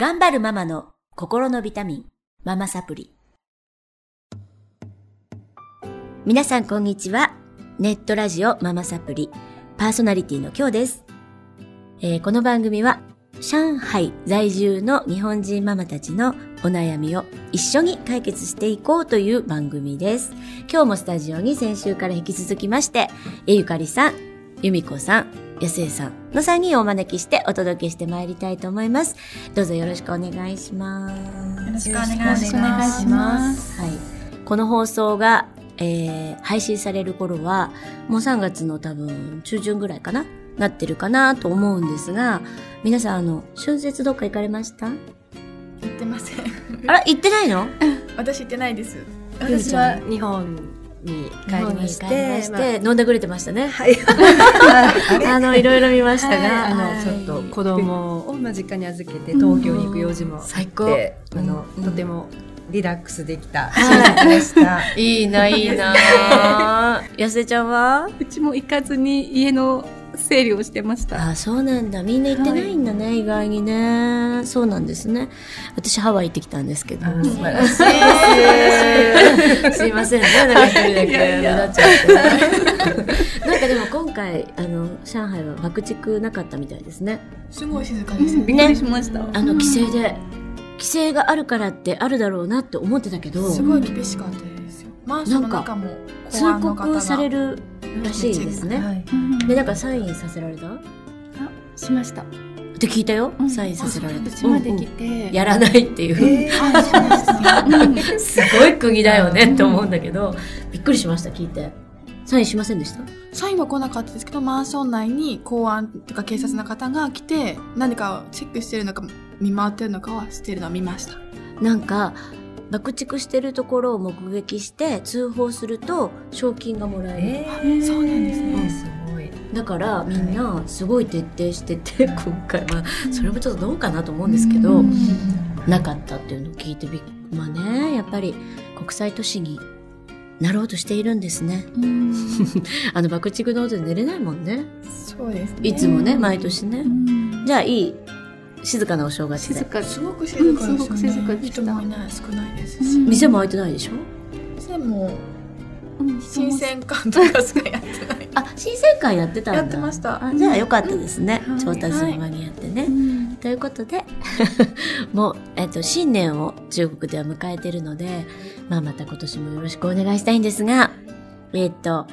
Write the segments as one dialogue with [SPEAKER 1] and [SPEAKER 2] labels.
[SPEAKER 1] 頑張るママの心のビタミン、ママサプリ。皆さんこんにちは。ネットラジオママサプリ、パーソナリティの今日です。えーこの番組は、上海在住の日本人ママたちのお悩みを一緒に解決していこうという番組です。今日もスタジオに先週から引き続きまして、えゆかりさん、ゆみこさん、やすえさんの3人をお招きしてお届けしてまいりたいと思います。どうぞよろしくお願いします。
[SPEAKER 2] よろしくお願いします。
[SPEAKER 3] します。
[SPEAKER 1] はい。この放送が、えー、配信される頃は、もう3月の多分中旬ぐらいかななってるかなと思うんですが、皆さんあの、春節どっか行かれました？
[SPEAKER 2] 行ってません。
[SPEAKER 1] あら、行ってないの？
[SPEAKER 2] 私行ってないです。
[SPEAKER 3] 私は日本に帰りまして、
[SPEAKER 1] まし
[SPEAKER 3] ま
[SPEAKER 1] て、飲んでくれてましたね。
[SPEAKER 3] あはい。
[SPEAKER 1] あの、いろいろ見ましたが、
[SPEAKER 3] あ
[SPEAKER 1] はい
[SPEAKER 3] の、ちょっと子供をまあ実家に預けて東京に行く用事もあって、
[SPEAKER 1] 最高
[SPEAKER 3] あの、
[SPEAKER 1] うん
[SPEAKER 3] とてもリラックスできた
[SPEAKER 1] はい
[SPEAKER 3] でした。
[SPEAKER 1] いいな、いいな。やすえちゃんは？
[SPEAKER 4] うちも行かずに家の整理をしてました。
[SPEAKER 1] あ、そうなんだ。みんな行ってないんだね、意外にね。そうなんですね。私ハワイ行ってきたんですけど。
[SPEAKER 3] あ素晴らしい。
[SPEAKER 1] すいませんね、なんか一人だけ目立っちゃって。なんかでも今回、あの、上海は爆竹なかったみたいですね。
[SPEAKER 2] すごい静かですよ
[SPEAKER 4] びっくりしました。
[SPEAKER 1] あの、規制で。規制があるからってあるだろうなって思ってたけど、
[SPEAKER 2] すごい厳しかったですよ。マンションの中も
[SPEAKER 1] 通告されるらしいですね。
[SPEAKER 3] はい。
[SPEAKER 1] で、なんかサインさせられた？っ
[SPEAKER 4] しました。
[SPEAKER 1] て聞いたよ。
[SPEAKER 4] うん
[SPEAKER 1] サインさせられた。
[SPEAKER 4] う
[SPEAKER 1] ん。やらないっていう。
[SPEAKER 2] す
[SPEAKER 1] ごい国だよねって思うんだけど、びっくりしました、聞いて。サインしませんでした？
[SPEAKER 2] サインは来なかったですけど、マンション内に公安とか警察の方が来て、何かをチェックしてるのか、見回ってるのかはしてるのを見ました。
[SPEAKER 1] なんか、爆竹してるところを目撃して通報すると賞金がもらえる。
[SPEAKER 3] え
[SPEAKER 2] そうなんですね。
[SPEAKER 1] だからみんなすごい徹底してて、今回は、それもちょっとどうかなと思うんですけど、なかったっていうのを聞いてびっまあね、やっぱり国際都市になろうとしているんですね。
[SPEAKER 4] うん
[SPEAKER 1] あの爆竹の音で寝れないもんね。
[SPEAKER 2] そうですね。
[SPEAKER 1] いつもね、毎年ね。じゃあいい、静かなお正月で。
[SPEAKER 4] 静か
[SPEAKER 2] すごく静かですよね。
[SPEAKER 4] うんすごく静かでした
[SPEAKER 2] 人もいない、少ないですし。
[SPEAKER 1] 店も開いてないでしょ？
[SPEAKER 2] でも、
[SPEAKER 4] うん
[SPEAKER 2] 新鮮感とかしかやってない。
[SPEAKER 1] あ、新鮮会やってたんだ。
[SPEAKER 2] やってました
[SPEAKER 1] あじゃあよかったですね。
[SPEAKER 4] うん
[SPEAKER 1] 調達の間にやってね。
[SPEAKER 4] うん
[SPEAKER 1] ということで、もう、えっと、新年を中国では迎えてるので、まあまた今年もよろしくお願いしたいんですが、えっと、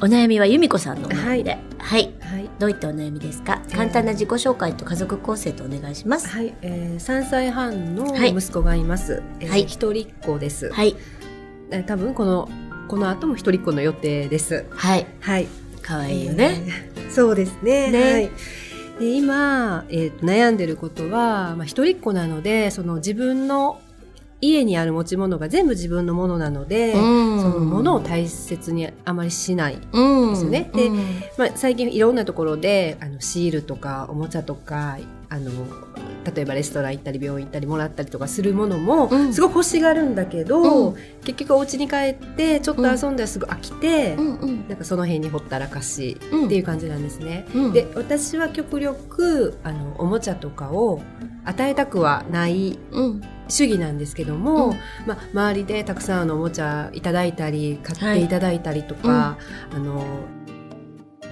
[SPEAKER 1] お悩みは由美子さんのお悩みで。はい。
[SPEAKER 3] はい。
[SPEAKER 1] どういったお悩みですか？簡単な自己紹介と家族構成とお願いします。
[SPEAKER 3] はい、えー、3歳半の
[SPEAKER 1] はい
[SPEAKER 3] 息子がいます。えー
[SPEAKER 1] はい
[SPEAKER 3] 一人っ子です。
[SPEAKER 1] はい。
[SPEAKER 3] えー多分この、この後も一人っ子の予定です。
[SPEAKER 1] はい。
[SPEAKER 3] はい。
[SPEAKER 1] かわいいよね。
[SPEAKER 3] えーそうですね。
[SPEAKER 1] ね
[SPEAKER 3] はい。で今、えーと悩んでることは、まあ、一人っ子なので、その自分の家にある持ち物が全部自分のものなので、
[SPEAKER 1] うん
[SPEAKER 3] そのものを大切にあまりしない。
[SPEAKER 1] うん。
[SPEAKER 3] ですよねで
[SPEAKER 1] うん
[SPEAKER 3] まあ、最近いろんなところであのシールとかおもちゃとかあの例えばレストラン行ったり病院行ったりもらったりとかするものも、
[SPEAKER 1] うん。
[SPEAKER 3] すごく欲しがるんだけど、
[SPEAKER 1] うん。
[SPEAKER 3] 結局お家に帰ってちょっと遊んだらすぐ飽きて、
[SPEAKER 1] うんうん。
[SPEAKER 3] なんかその辺にほったらかし
[SPEAKER 1] うん。
[SPEAKER 3] っていう感じなんですね。
[SPEAKER 1] うん。
[SPEAKER 3] で私は極力あのおもちゃとかを与えたくはない
[SPEAKER 1] うん。
[SPEAKER 3] 主義なんですけども、
[SPEAKER 1] うん。
[SPEAKER 3] まあ、周りでたくさんのおもちゃいただいたり買ってい。ただいたりとか、あの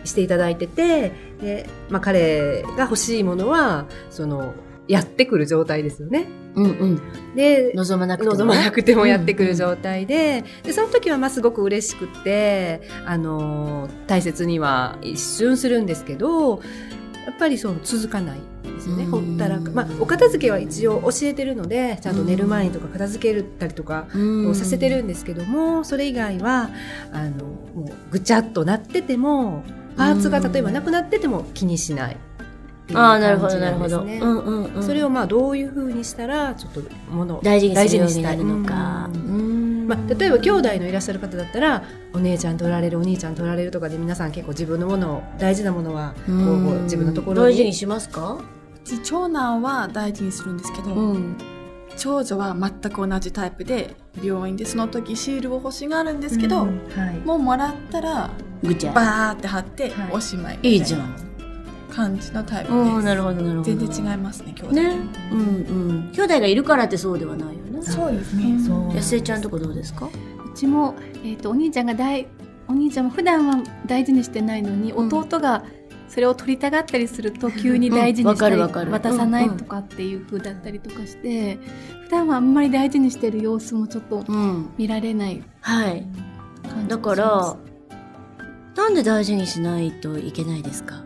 [SPEAKER 3] していただいててで、まあ、彼が欲しいものはそのやってくる状態ですよね。
[SPEAKER 1] うんうん。
[SPEAKER 3] で
[SPEAKER 1] 望まなくても、ね。
[SPEAKER 3] 望まなくてもやってくる状態で,、でその時はまあすごく嬉しくてあの大切には一瞬するんですけどやっぱりそう続かないですよね、
[SPEAKER 1] うん
[SPEAKER 3] ほったらか、まあ、お片付けは一応教えてるのでちゃんと寝る前にとか片付けたりとか
[SPEAKER 1] うん
[SPEAKER 3] をさせてるんですけども、それ以外はあのもうぐちゃっとなっててもパーツが例えばなくなってても気にしないっていう
[SPEAKER 1] ああ、なるほど、
[SPEAKER 3] 感じ
[SPEAKER 1] なるほど。
[SPEAKER 3] なんですね。
[SPEAKER 1] うんうんうん。
[SPEAKER 3] それをまあどういうふうにしたらちょっとものを
[SPEAKER 1] 大事に。
[SPEAKER 3] したい
[SPEAKER 1] うん
[SPEAKER 3] まあ、例えば兄弟のいらっしゃる方だったらお姉ちゃん取られるお兄ちゃん取られるとかで皆さん結構自分のものを大事なものはこう自分のところに
[SPEAKER 1] 大事にしますか
[SPEAKER 2] 長男は大事にするんですけど、
[SPEAKER 1] うん。
[SPEAKER 2] 長女は全く同じタイプで病院でその時シールを欲しがるんですけど、
[SPEAKER 3] うんはい
[SPEAKER 2] もうもらったら
[SPEAKER 1] ぐちゃ。
[SPEAKER 2] バーって貼って
[SPEAKER 3] はい
[SPEAKER 2] おしまい
[SPEAKER 1] いいじゃん。
[SPEAKER 2] 感じのタイプ
[SPEAKER 1] うん、
[SPEAKER 2] です。
[SPEAKER 1] なるほど、なるほど。
[SPEAKER 2] 全然違いますね、兄弟。
[SPEAKER 1] ね。うんうん。兄弟がいるからってそうではないよね。
[SPEAKER 2] そうですね。
[SPEAKER 3] そう
[SPEAKER 1] 安江ちゃんとこどうですか？
[SPEAKER 4] うちも、えっ、と、お兄ちゃんが大、お兄ちゃんも普段は大事にしてないのに、
[SPEAKER 1] うん
[SPEAKER 4] 弟がそれを取りたがったりすると急に大事にしたり、渡さないとかっていう風だったりとかして、普段はあんまり大事にしてる様子もちょっと
[SPEAKER 1] うん。
[SPEAKER 4] 見られない
[SPEAKER 1] はい。
[SPEAKER 4] 感じ
[SPEAKER 1] だから、なんで大事にしないといけないですか？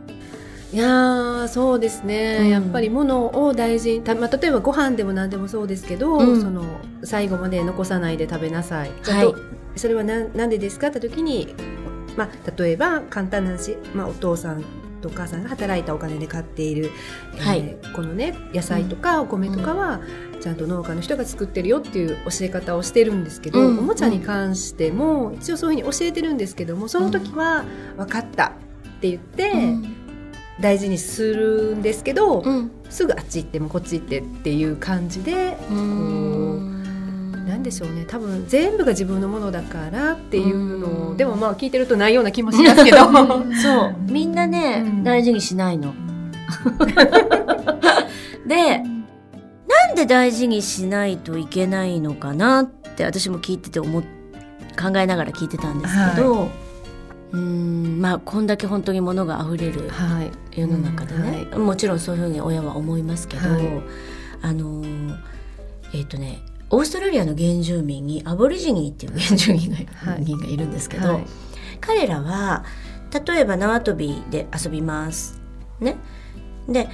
[SPEAKER 3] いやーそうですね、
[SPEAKER 1] うん。
[SPEAKER 3] やっぱり物を大事にた、まあ、例えばご飯でも何でもそうですけど、
[SPEAKER 1] うん。
[SPEAKER 3] その最後まで残さないで食べなさい、
[SPEAKER 1] はい。
[SPEAKER 3] とそれはななんでですか？って時に、まあ、例えば簡単な話、まあ、お父さんとお母さんが働いたお金で買っている、
[SPEAKER 1] はい。
[SPEAKER 3] えーこのね野菜とかお米とかは、ちゃんと農家の人が作ってるよっていう教え方をしてるんですけど、
[SPEAKER 1] うん
[SPEAKER 3] おもちゃに関しても一応そういうふうに教えてるんですけどもその時は「分かった」って言って。大事にするんですけど、
[SPEAKER 1] うん。
[SPEAKER 3] すぐあっち行ってもこっち行ってっていう感じで、
[SPEAKER 1] うん。
[SPEAKER 3] なんでしょうね多分全部が自分のものだからっていうの
[SPEAKER 1] うん
[SPEAKER 3] をでもまあ聞いてるとないような気もしますけど
[SPEAKER 1] そう。みんなね、
[SPEAKER 3] うん
[SPEAKER 1] 大事にしないの。で、なんで大事にしないといけないのかなって私も聞いてて思っ考えながら聞いてたんですけど、うーんまあこんだけ本当に物が溢れる
[SPEAKER 3] はい。
[SPEAKER 1] 世の中でね、もちろんそういうふうに親は思いますけど、
[SPEAKER 3] はい。
[SPEAKER 1] あのーえっ、とねオーストラリアの原住民にアボリジニーっていう原住民が,、
[SPEAKER 3] はい
[SPEAKER 1] 人がいるんですけど、
[SPEAKER 3] はい。
[SPEAKER 1] 彼らは例えば縄跳びで遊びます。ね。で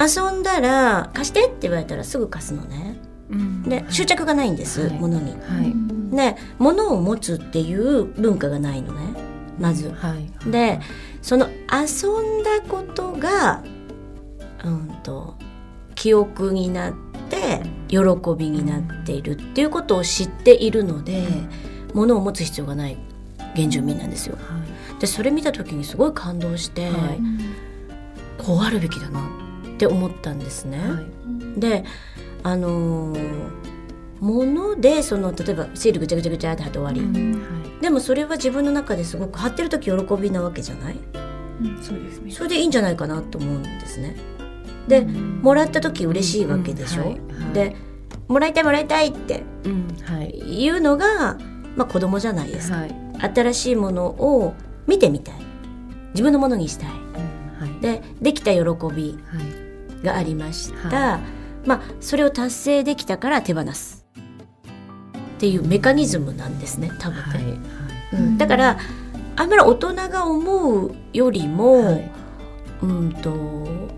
[SPEAKER 1] 遊んだら貸してって言われたらすぐ貸すのね。
[SPEAKER 3] うん。
[SPEAKER 1] で執着がないんです、
[SPEAKER 3] はい。
[SPEAKER 1] 物に。
[SPEAKER 3] はい。
[SPEAKER 1] で物を持つっていう文化がないのね。まず。
[SPEAKER 3] はい。
[SPEAKER 1] でその遊んだことがうんと記憶になって喜びになっているっていうことを知っているので、物を持つ必要がない原住民なんですよ。でそれ見た時にすごい感動して、
[SPEAKER 3] はい。
[SPEAKER 1] こうあるべきだな。って思ったんですね。
[SPEAKER 3] はい。
[SPEAKER 1] であのー物でその例えばシールぐちゃぐちゃぐちゃって貼って終わり、
[SPEAKER 3] うん
[SPEAKER 1] でもそれは自分の中ですごく貼ってる時喜びなわけじゃない？
[SPEAKER 2] そうですね。
[SPEAKER 1] それでいいんじゃないかなと思うんですね。でもらった時嬉しいわけでしょ、
[SPEAKER 3] うんはいはい。
[SPEAKER 1] でもらいたいもらいたいって
[SPEAKER 3] うんはい。
[SPEAKER 1] いうのが、まあ、子供じゃないですか、
[SPEAKER 3] はい。
[SPEAKER 1] 新しいものを見てみたい。自分のものにしたい。
[SPEAKER 3] うんはい。
[SPEAKER 1] でできた喜び。
[SPEAKER 3] はい
[SPEAKER 1] がありました、
[SPEAKER 3] は
[SPEAKER 1] まあそれを達成できたから手放す。っていうメカニズムなんですね多分。
[SPEAKER 3] はい
[SPEAKER 1] ね、うん。だからあんまり大人が思うよりも、
[SPEAKER 3] はい。
[SPEAKER 1] うんと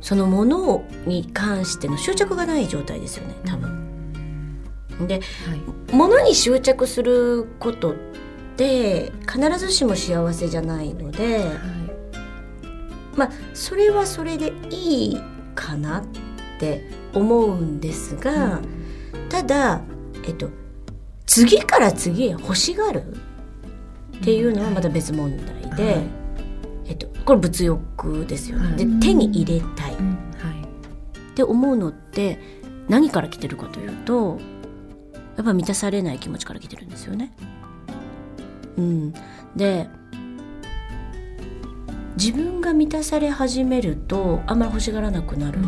[SPEAKER 1] そのものに関しての執着がない状態ですよね多分。で
[SPEAKER 3] はい。
[SPEAKER 1] 物に執着することって必ずしも幸せじゃないのでまあそれはそれでいいかなって思うんですが、ただえっと次から次へ欲しがるっていうのはまた別問題で、
[SPEAKER 3] はい。
[SPEAKER 1] えっと、これ物欲ですよね。
[SPEAKER 3] はい
[SPEAKER 1] で手に入れたい。っ
[SPEAKER 3] うん。はい。
[SPEAKER 1] て思うのって何から来てるかというとやっぱ満たされない気持ちから来てるんですよね。うん、で自分が満たされ始めるとあんまり欲しがらなくなる
[SPEAKER 3] は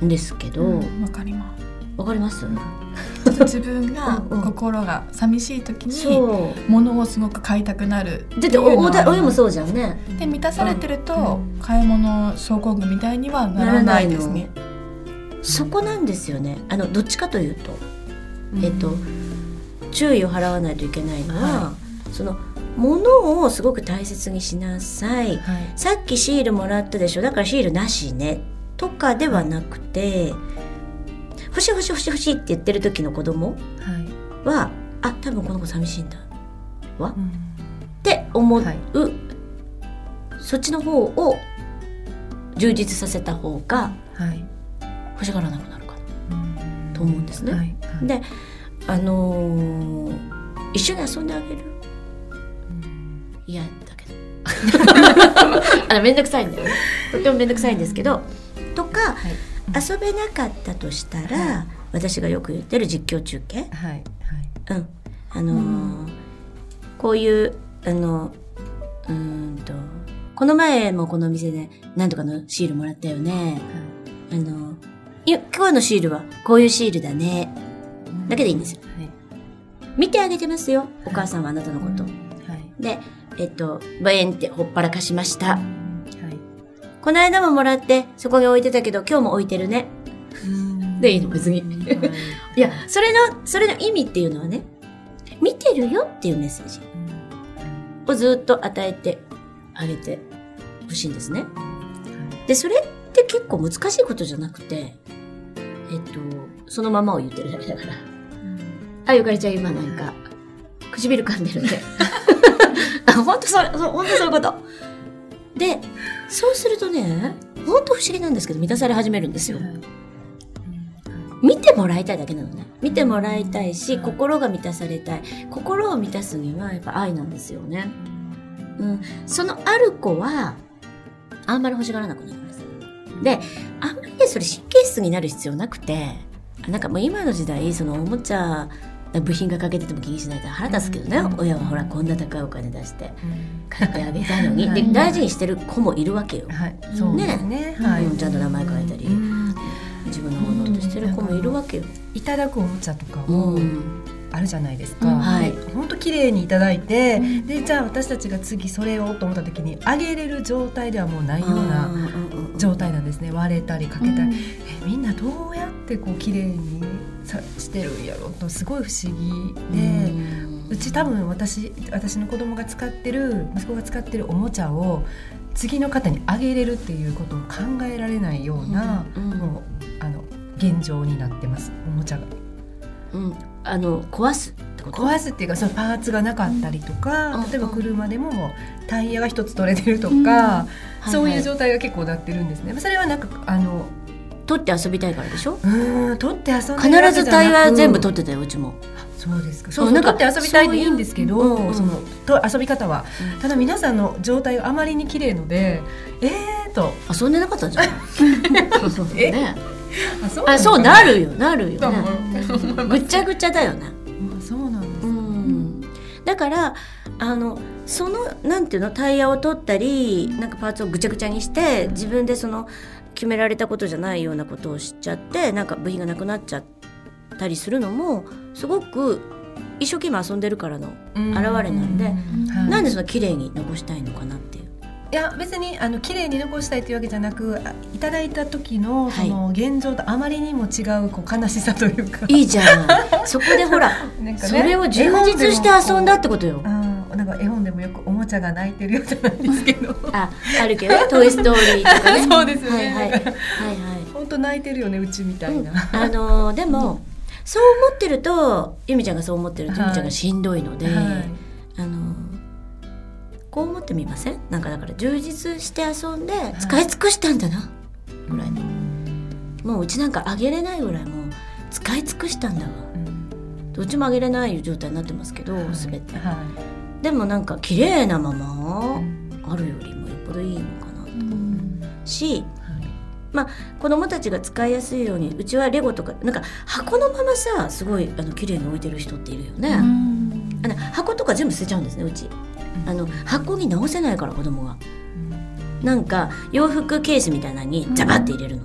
[SPEAKER 3] い。
[SPEAKER 1] んですけど、わ
[SPEAKER 2] わかります。
[SPEAKER 1] かります、
[SPEAKER 2] 自分が
[SPEAKER 1] うんうん。
[SPEAKER 2] 心が寂しい時に物をすごく買いたくなる
[SPEAKER 1] だっておおだ親も
[SPEAKER 2] う
[SPEAKER 1] そうじゃんね。
[SPEAKER 2] で満たされてると買い物症候群みたいにはならないですね。
[SPEAKER 1] そこなんですよね。あのどっちかというと、えっと注意を払わないといけないのは、
[SPEAKER 3] は
[SPEAKER 1] その物をすごく大切にしなさい。
[SPEAKER 3] はい。
[SPEAKER 1] さっきシールもらったでしょ？だからシールなしね。とかではなくて、欲しい欲しい欲しい欲しいって言ってる時の子供
[SPEAKER 3] はい。
[SPEAKER 1] はあ多分この子寂しいんだ。わ？っ
[SPEAKER 3] うん。
[SPEAKER 1] て思う、
[SPEAKER 3] はい。
[SPEAKER 1] そっちの方を充実させた方が
[SPEAKER 3] はい。
[SPEAKER 1] 欲しがらなくなるかな。
[SPEAKER 3] うん。
[SPEAKER 1] と思うんですね。
[SPEAKER 3] はい。はい。
[SPEAKER 1] であのー一緒に遊んであげる嫌だけど。あのめんどくさいんだよね。とってもめんどくさいんですけどとか、
[SPEAKER 3] はい。
[SPEAKER 1] 遊べなかったとしたら、私がよく言ってる実況中継。
[SPEAKER 3] はいはい。
[SPEAKER 1] うん。あのーこういうあのうーんとこの前もこの店でなんとかのシールもらったよね。あの、いや、今日のシールはこういうシールだね。だけでいいんですよ。
[SPEAKER 3] はい。
[SPEAKER 1] 見てあげてますよ。お母さんはあなたのこと。
[SPEAKER 3] はい。
[SPEAKER 1] で、えっと、バエンってほっぱらかしました。
[SPEAKER 3] はい
[SPEAKER 1] この間ももらって、そこに置いてたけど、今日も置いてるね。でいいの別に
[SPEAKER 3] はい
[SPEAKER 1] いや、それの、それの意味っていうのはね、見てるよっていうメッセージをずっと与えてあげてほしいんですね。で、それって結構難しいことじゃなくて、えっと、そのままを言ってるだけだから。あ、ゆかりちゃん今なんか、唇噛んでるね。あ、ほんとそれ、そうほんとそういうこと。で、そうするとね、ほんと不思議なんですけど、満たされ始めるんですよ。見てもらいたいだけなのね。見てもらいたいし、心が満たされたい。心を満たすにはやっぱ愛なんですよね。うん。そのある子は、あんまり欲しがらなくなります。で、あんまりね、それ神経質になる必要なくて、あなんかもう今の時代、そのおもちゃ、部品が欠けてても気にしないと腹立つけどね、親はほらこんな高いお金出して買ってあげたのに。で、大事にしてる子もいるわけよ。
[SPEAKER 3] はい。そうですね。はい。
[SPEAKER 1] うん。ちゃんと名前書いたり。
[SPEAKER 3] うん。
[SPEAKER 1] 自分のものとしてる子もいるわけよ。
[SPEAKER 3] いただくおもちゃとか
[SPEAKER 1] う
[SPEAKER 3] も
[SPEAKER 1] ん。
[SPEAKER 3] あるじゃないですか、
[SPEAKER 1] うんはい。
[SPEAKER 3] 本当綺麗にいただいて、でじゃあ私たちが次それをと思った時にあげれる状態ではもうないような状態なんですね。割れたりかけたり、えみんなどうやってこう綺麗にさしてるんやろ。とすごい不思議。で、うち多分私私の子供が使ってる息子が使ってるおもちゃを次の方にあげれるっていうことを考えられないような、
[SPEAKER 1] うんうん
[SPEAKER 3] もうあの現状になってます。おもちゃが。
[SPEAKER 1] うん、あの壊す
[SPEAKER 3] 壊すっていうかそのパーツがなかったりとか、
[SPEAKER 1] うん
[SPEAKER 3] 例えば車でもタイヤが一つ取れてるとか、そう
[SPEAKER 1] はいはい。
[SPEAKER 3] いう状態が結構なってるんですね。それはなんかあの
[SPEAKER 1] 取って遊びたいからでしょ？
[SPEAKER 3] うーん取って遊ん
[SPEAKER 1] 必ずタイヤ全部取ってたようちも。
[SPEAKER 3] そうですか。
[SPEAKER 1] そ
[SPEAKER 3] そううそう
[SPEAKER 1] なんか
[SPEAKER 3] 取って遊びたいでいいんですけど、
[SPEAKER 1] そういううんうん。
[SPEAKER 3] そのと遊び方は、ただ皆さんの状態があまりに綺麗ので、えーと。
[SPEAKER 1] 遊んでなかったんじゃない？
[SPEAKER 3] え
[SPEAKER 1] ね。
[SPEAKER 3] あそう
[SPEAKER 1] あそうなるよなるよ
[SPEAKER 2] と
[SPEAKER 1] ねぐっちゃぐちゃだよね。
[SPEAKER 3] あそうなんです。
[SPEAKER 1] うん。だからあのそのなんていうの？タイヤを取ったりなんかパーツをぐちゃぐちゃにして自分でその決められたことじゃないようなことをしちゃってなんか部品がなくなっちゃったりするのもすごく一生懸命遊んでるからの、
[SPEAKER 3] うん。
[SPEAKER 1] 現れなんで
[SPEAKER 3] はい
[SPEAKER 1] なんでその綺麗に残したいのかなっていう。
[SPEAKER 3] いや別にあの綺麗に残したいというわけじゃなくあいただいた時の
[SPEAKER 1] はい。
[SPEAKER 3] その現状とあまりにも違うこう悲しさというか、
[SPEAKER 1] いいじゃんそこでほら
[SPEAKER 3] ね。
[SPEAKER 1] それを充実して遊んだってことよ。
[SPEAKER 3] なんか絵本でもよくおもちゃが泣いてるよじゃないですけど。
[SPEAKER 1] ああるけどね「トイ・ストーリー」とかね。
[SPEAKER 3] そうですよね。
[SPEAKER 1] はいはい。はいはい。はい。
[SPEAKER 3] 本当泣いてるよねうちみたいな、
[SPEAKER 1] あのーでも、そう思ってると由美ちゃんがそう思ってると
[SPEAKER 3] はい。
[SPEAKER 1] 由美ちゃんがしんどいので、
[SPEAKER 3] はい。
[SPEAKER 1] あのーこう思ってみません？なんかだから充実して遊んで使い尽くしたんだな、ぐらいの。もううちなんかあげれないぐらいもう使い尽くしたんだわ。
[SPEAKER 3] うん。
[SPEAKER 1] うちもあげれない状態になってますけど、
[SPEAKER 3] はい。
[SPEAKER 1] 全て。
[SPEAKER 3] は
[SPEAKER 1] でもなんか綺麗なま
[SPEAKER 3] い
[SPEAKER 1] ま
[SPEAKER 3] うん。
[SPEAKER 1] あるよりもよっぽどいいのかなと
[SPEAKER 3] うん。
[SPEAKER 1] し
[SPEAKER 3] はい
[SPEAKER 1] 子供たちが使いやすいようにうちはレゴとかなんか箱のままさすごいあの綺麗に置いてる人っているよね、あの箱とか全部捨てちゃうんですねうち。あの箱に直せないから子供が。なんか洋服ケースみたいなのにザバって入れるの、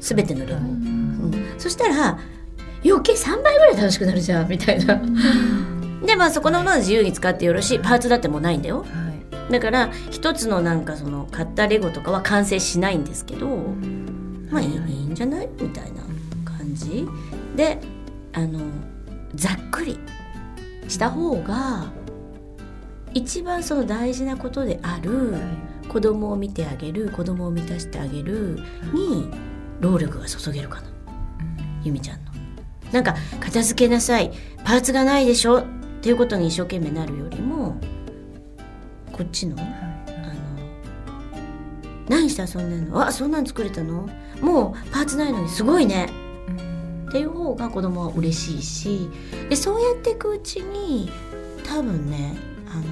[SPEAKER 1] 全てのレゴ。を、うん。そしたら余計3倍ぐらい楽しくなるじゃんみたいなでまあそこのまま自由に使ってよろしい。パーツだってもうないんだよ。
[SPEAKER 3] はい。
[SPEAKER 1] だから一つのなんかその買ったレゴとかは完成しないんですけど、まあいい,、い、い。んじゃない？みたいな感じ。であのざっくりした方が一番その大事なことである子供を見てあげる子供を満たしてあげるに労力が注げるかな。ゆみちゃんの。なんか片付けなさい。パーツがないでしょ？っていうことに一生懸命なるよりもこっちのあの何して遊んでんの？あそんなん作れたの？もうパーツないのにすごいね。っていう方が子供は嬉しいしでそうやっていくうちに多分ねあの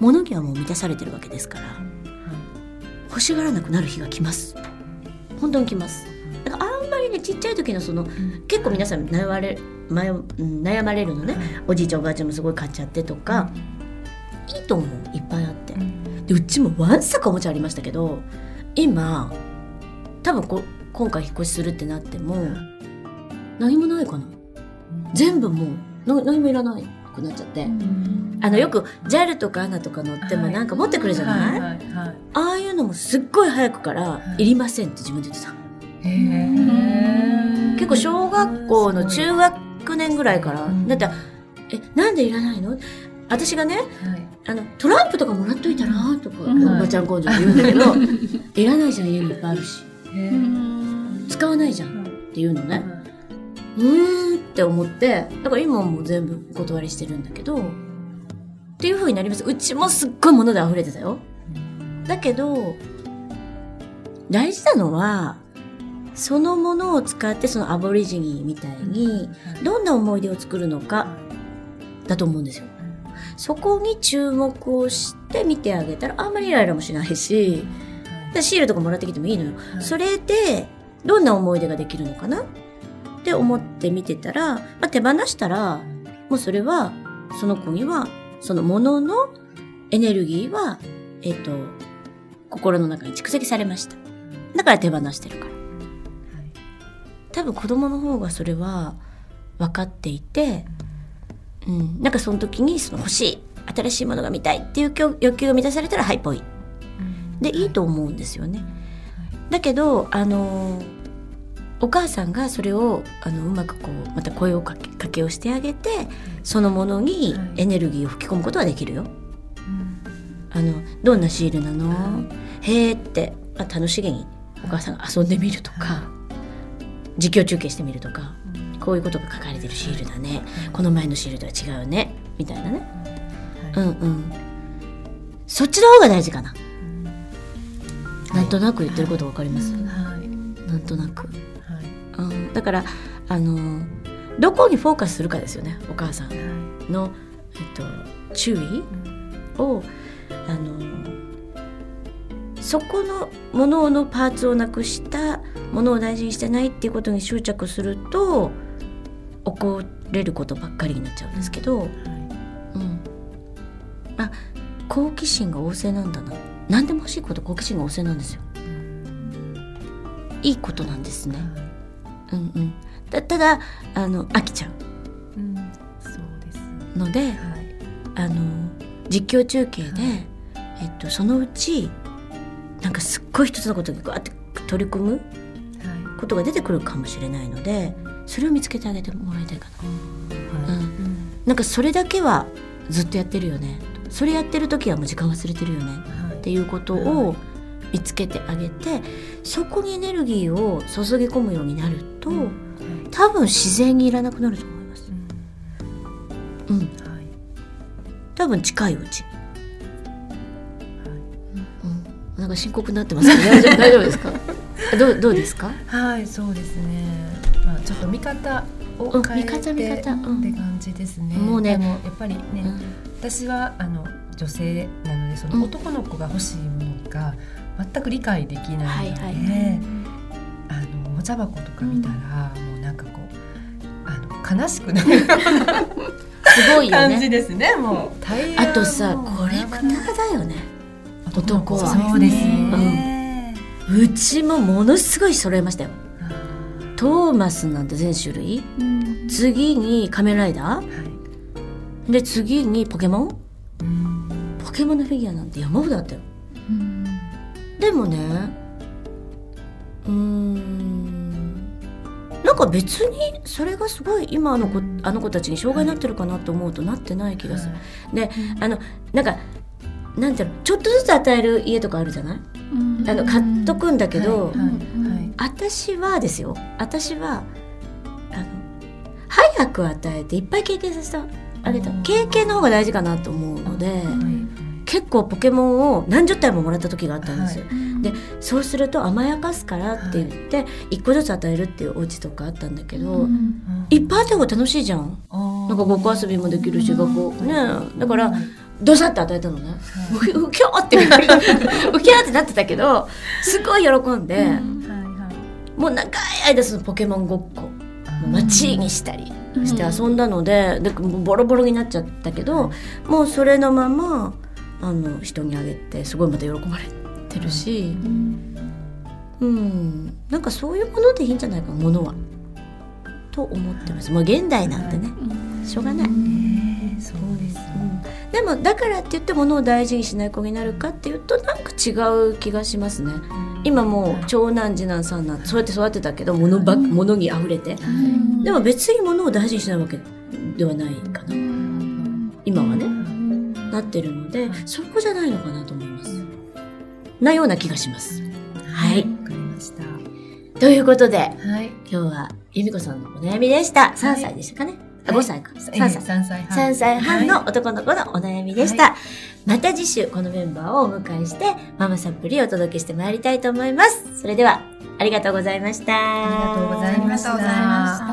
[SPEAKER 1] 物にはもう満たされてるわけですから欲しがらなくなる日が来ます。本当に来ます。だからあんまりねちっちゃい時のその結構皆さん悩まれ悩まれるのね。おじいちゃんおばあちゃんもすごい買っちゃってとか。いいと思う。いっぱいあって。でうちもわんさかおもちゃありましたけど今多分こ今回引っ越しするってなっても何もないかな。全部もうな何もいらないくなっちゃって、あのよく JAL とか ANA とか乗っても
[SPEAKER 3] はい。
[SPEAKER 1] なんか持ってくるじゃない、ああいうのもすっごい早くから
[SPEAKER 3] はい。
[SPEAKER 1] いりませんって自分で言ってた、結構小学校の中学年ぐらいから、
[SPEAKER 3] うん。
[SPEAKER 1] だってえなんでいらないの？私がね
[SPEAKER 3] はい。
[SPEAKER 1] あのトランプとかもらっといたらとか、
[SPEAKER 4] うん。
[SPEAKER 1] おばちゃん根性で言うんだけどい。らないじゃん家にいっぱいあるし。使わないじゃんっていうのね、うーんって思ってだから今はもう全部お断りしてるんだけどっていう風になります。うちもすっごい物で溢れてたよ。だけど大事なのはそのものを使ってそのアボリジニみたいにどんな思い出を作るのかだと思うんですよ。そこに注目をして見てあげたらあんまりイライラもしないしでシールとかもらってきてもいいのよ、
[SPEAKER 3] はい。
[SPEAKER 1] それでどんな思い出ができるのかな？って思って見てたら、まあ、手放したらもうそれはその子にはそのもののエネルギーはえっ、と心の中に蓄積されました。だから手放してるから多分子供の方がそれは分かっていて、うん、なんかその時にその欲しい新しいものが見たいっていう欲欲求が満たされたらはいぽい。でいいと思うんですよね。だけどあのお母さんがそれをあのうまくこうまた声をかけかけをしてあげてそのものに
[SPEAKER 3] はい。
[SPEAKER 1] エネルギーを吹き込むことはできるよ。あのどんなシールなの、へーって、まあ、楽しげにお母さんが遊んでみるとか、実況中継してみるとか、こういうことが書かれてるシールだね、この前のシールとは違うね。みたいなね、うん。うんそっちの方が大事かな、なんとなく言ってることわかります、
[SPEAKER 3] はい。
[SPEAKER 1] なんとなく、
[SPEAKER 3] はい。
[SPEAKER 1] うん、だからあのどこにフォーカスするかですよね。お母さんの、えっと、注意をあのそこのもののパーツをなくしたものを大事にしてないっていうことに執着すると怒れることばっかりになっちゃうんですけど、うん、あ好奇心が旺盛なんだな。何でも欲しいこと好奇心が旺盛なんですよ。いいことなんですね、うん。うん、だただあの飽きちゃ
[SPEAKER 3] う。ん。そうです
[SPEAKER 1] うので
[SPEAKER 3] はい。
[SPEAKER 1] あの実況中継で、えっと、そのうちなんかすっごい一つのことにガーって取り組む
[SPEAKER 3] はい。
[SPEAKER 1] ことが出てくるかもしれないのでそれを見つけてあげてもらいたいかな、
[SPEAKER 3] はい。
[SPEAKER 1] うん、なんかそれだけはずっとやってるよね。それやってる時はもう時間忘れてるよね。っていうことを見つけてあげてそこにエネルギーを注ぎ込むようになると多分自然にいらなくなると思います。うん、
[SPEAKER 3] はい。
[SPEAKER 1] 多分近いうちなんか深刻になってますけど 大丈夫大丈夫ですか？どうどうですか？
[SPEAKER 3] はい、そうですね。まあちょっと見方を変えて、
[SPEAKER 1] うん見方見方うん
[SPEAKER 3] って感じですね。
[SPEAKER 1] もうね
[SPEAKER 3] でもやっぱりね、
[SPEAKER 1] うん
[SPEAKER 3] 私はあの女性なのでそ
[SPEAKER 1] うん
[SPEAKER 3] の男の子が欲しいものが全く理解できないので、
[SPEAKER 1] はいはい
[SPEAKER 3] あのおもちゃ箱とか見たら、もうなんかこうあの悲しくなる
[SPEAKER 1] すごいよ
[SPEAKER 3] 感じ
[SPEAKER 1] ね。
[SPEAKER 3] ですね。もう
[SPEAKER 1] あとさ
[SPEAKER 3] も
[SPEAKER 1] コレクターだよね。男は
[SPEAKER 3] そうですね。
[SPEAKER 1] うちもものすごい揃えましたよ。
[SPEAKER 3] あ
[SPEAKER 1] トーマスなんて全種類。
[SPEAKER 4] うん
[SPEAKER 1] 次に仮面ライダ
[SPEAKER 3] ーはい。
[SPEAKER 1] ー。で次にポケモン。
[SPEAKER 3] うん
[SPEAKER 1] ポケモンのフィギュアなんて山ほどあったよ。
[SPEAKER 4] うん
[SPEAKER 1] でもねうーんなんか別にそれがすごい今あの子あの子たちに障害になってるかなと思うとなってない気がする。であのなんかなんていうのちょっとずつ与える家とかあるじゃない？
[SPEAKER 4] うん。
[SPEAKER 1] あの買っとくんだけど、
[SPEAKER 3] はいはいはい
[SPEAKER 1] 私はですよ。私はあの早く与えていっぱい経験させてあげた。
[SPEAKER 3] うん
[SPEAKER 1] 経験の方が大事かなと思うので、
[SPEAKER 3] はい
[SPEAKER 1] 結構ポケモンを何十体ももらった時があったんですよ。
[SPEAKER 4] うん。
[SPEAKER 1] でそうすると甘やかすからって言って一個ずつ与えるっていうお家とかあったんだけど、
[SPEAKER 4] うん
[SPEAKER 1] いっぱいあった方が楽しいじゃん。
[SPEAKER 3] な
[SPEAKER 1] なんかごっこ遊びもできるし、
[SPEAKER 4] うん
[SPEAKER 1] 学校。ねだからドサッと与えたのね。うきょーってうきょーってなってたけどすごい喜んで、
[SPEAKER 4] うん
[SPEAKER 3] はいはい
[SPEAKER 1] もう長い間そのポケモンごっこ街にしたりして遊んだので,、でボロボロになっちゃったけど、もうそれのままあの人にあげてすごいまた喜ばれてるし、うん、なんかそういうものでいいんじゃないかなものは。と思ってます。もう現代なんてね、しょうがない。
[SPEAKER 3] ねそうです
[SPEAKER 1] うんでもだからって言って物を大事にしない子になるかっていうとなんか違う気がしますね。今もう長男次男三男そうやって育てたけど物ば物に溢れて。でも別に物を大事にしないわけではないかな。今はねなってるのでそこじゃないのかなと思います。なような気がします。はい。
[SPEAKER 3] わかりました。
[SPEAKER 1] ということで
[SPEAKER 3] はい。
[SPEAKER 1] 今日は由美子さんのお悩みでした。3歳でしたかね、あ5歳か3歳
[SPEAKER 3] 3歳半
[SPEAKER 1] 3歳半の男の子のお悩みでした。また次週このメンバーをお迎えしてママサプリをお届けしてまいりたいと思います。それではありがとうございました。
[SPEAKER 3] ありがとうございました
[SPEAKER 2] ありがとうございました